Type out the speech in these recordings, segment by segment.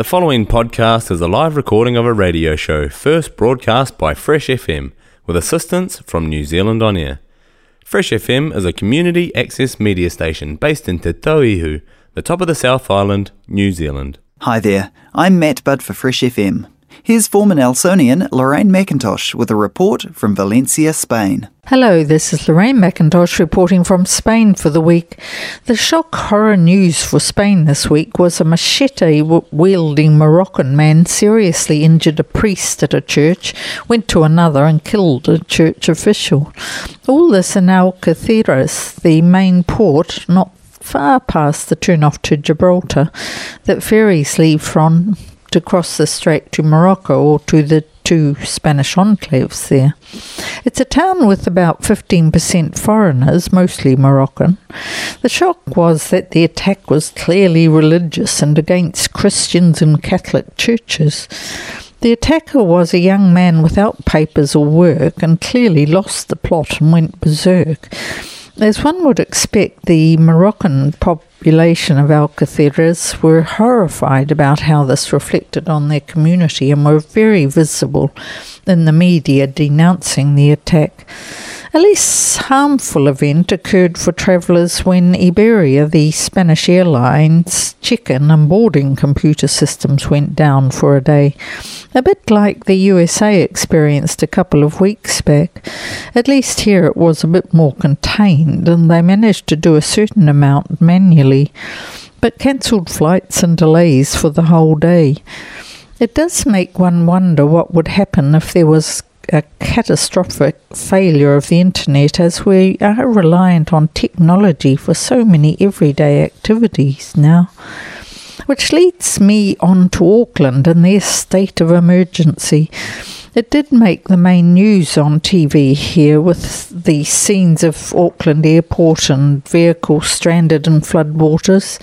The following podcast is a live recording of a radio show first broadcast by Fresh FM with assistance from New Zealand On Air. Fresh FM is a community access media station based in Te Tauihu, the top of the South Island, New Zealand. Hi there, I'm Matt Budd for Fresh FM. Here's former Nelsonian Lorraine McIntosh with a report from Valencia, Spain. Hello, this is Lorraine McIntosh reporting from Spain for the week. The shock horror news for Spain this week was a machete wielding Moroccan man seriously injured a priest at a church, went to another, and killed a church official. All this in Algeciras, the main port, not far past the turn off to Gibraltar, that ferries leave from to cross the strait to Morocco or to the two Spanish enclaves there. It's a town with about 15% foreigners, mostly Moroccan. The shock was that the attack was clearly religious and against Christians and Catholic churches. The attacker was a young man without papers or work and clearly lost the plot and went berserk. As one would expect, the Moroccan population of Algeciras were horrified about how this reflected on their community and were very visible in the media denouncing the attack. A less harmful event occurred for travellers when Iberia, the Spanish airline's check-in and boarding computer systems went down for a day. A bit like the USA experienced a couple of weeks back. At least here it was a bit more contained and they managed to do a certain amount manually, but cancelled flights and delays for the whole day. It does make one wonder what would happen if there was a catastrophic failure of the internet as we are reliant on technology for so many everyday activities now. Which leads me on to Auckland and their state of emergency. It did make the main news on TV here with the scenes of Auckland Airport and vehicles stranded in floodwaters.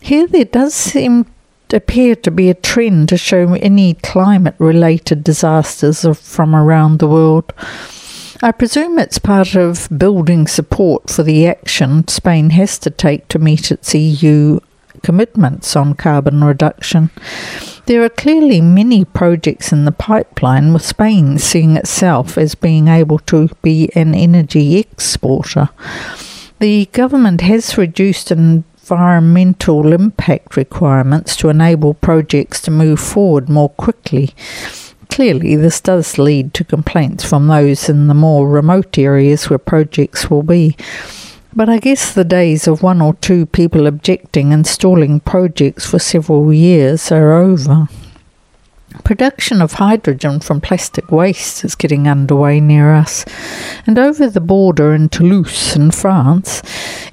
Here there does seem appear to be a trend to show any climate related disasters from around the world. I presume it's part of building support for the action Spain has to take to meet its EU commitments on carbon reduction. There are clearly many projects in the pipeline, with Spain seeing itself as being able to be an energy exporter. The government has reduced and environmental impact requirements to enable projects to move forward more quickly. Clearly, this does lead to complaints from those in the more remote areas where projects will be. But I guess the days of one or two people objecting and stalling projects for several years are over. Production of hydrogen from plastic waste is getting underway near us, and over the border in Toulouse, in France,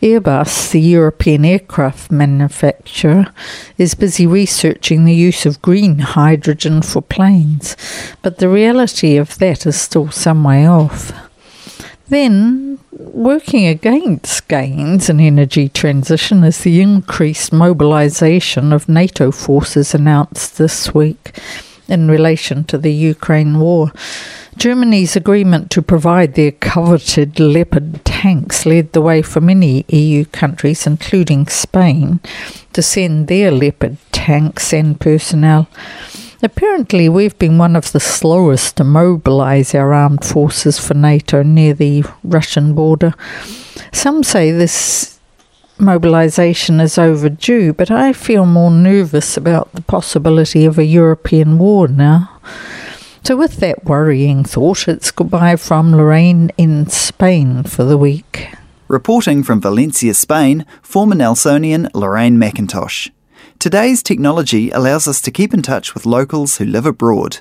Airbus, the European aircraft manufacturer, is busy researching the use of green hydrogen for planes, but the reality of that is still some way off. Then, working against gains in energy transition is the increased mobilisation of NATO forces announced this week in relation to the Ukraine war. Germany's agreement to provide their coveted Leopard tanks led the way for many EU countries, including Spain, to send their Leopard tanks and personnel. Apparently, we've been one of the slowest to mobilise our armed forces for NATO near the Russian border. Some say this mobilisation is overdue, but I feel more nervous about the possibility of a European war now. So, with that worrying thought, it's goodbye from Lorraine in Spain for the week. Reporting from Valencia, Spain, former Nelsonian Lorraine McIntosh. Today's technology allows us to keep in touch with locals who live abroad.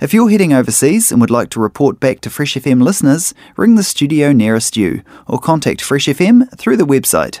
If you're heading overseas and would like to report back to Fresh FM listeners, ring the studio nearest you or contact Fresh FM through the website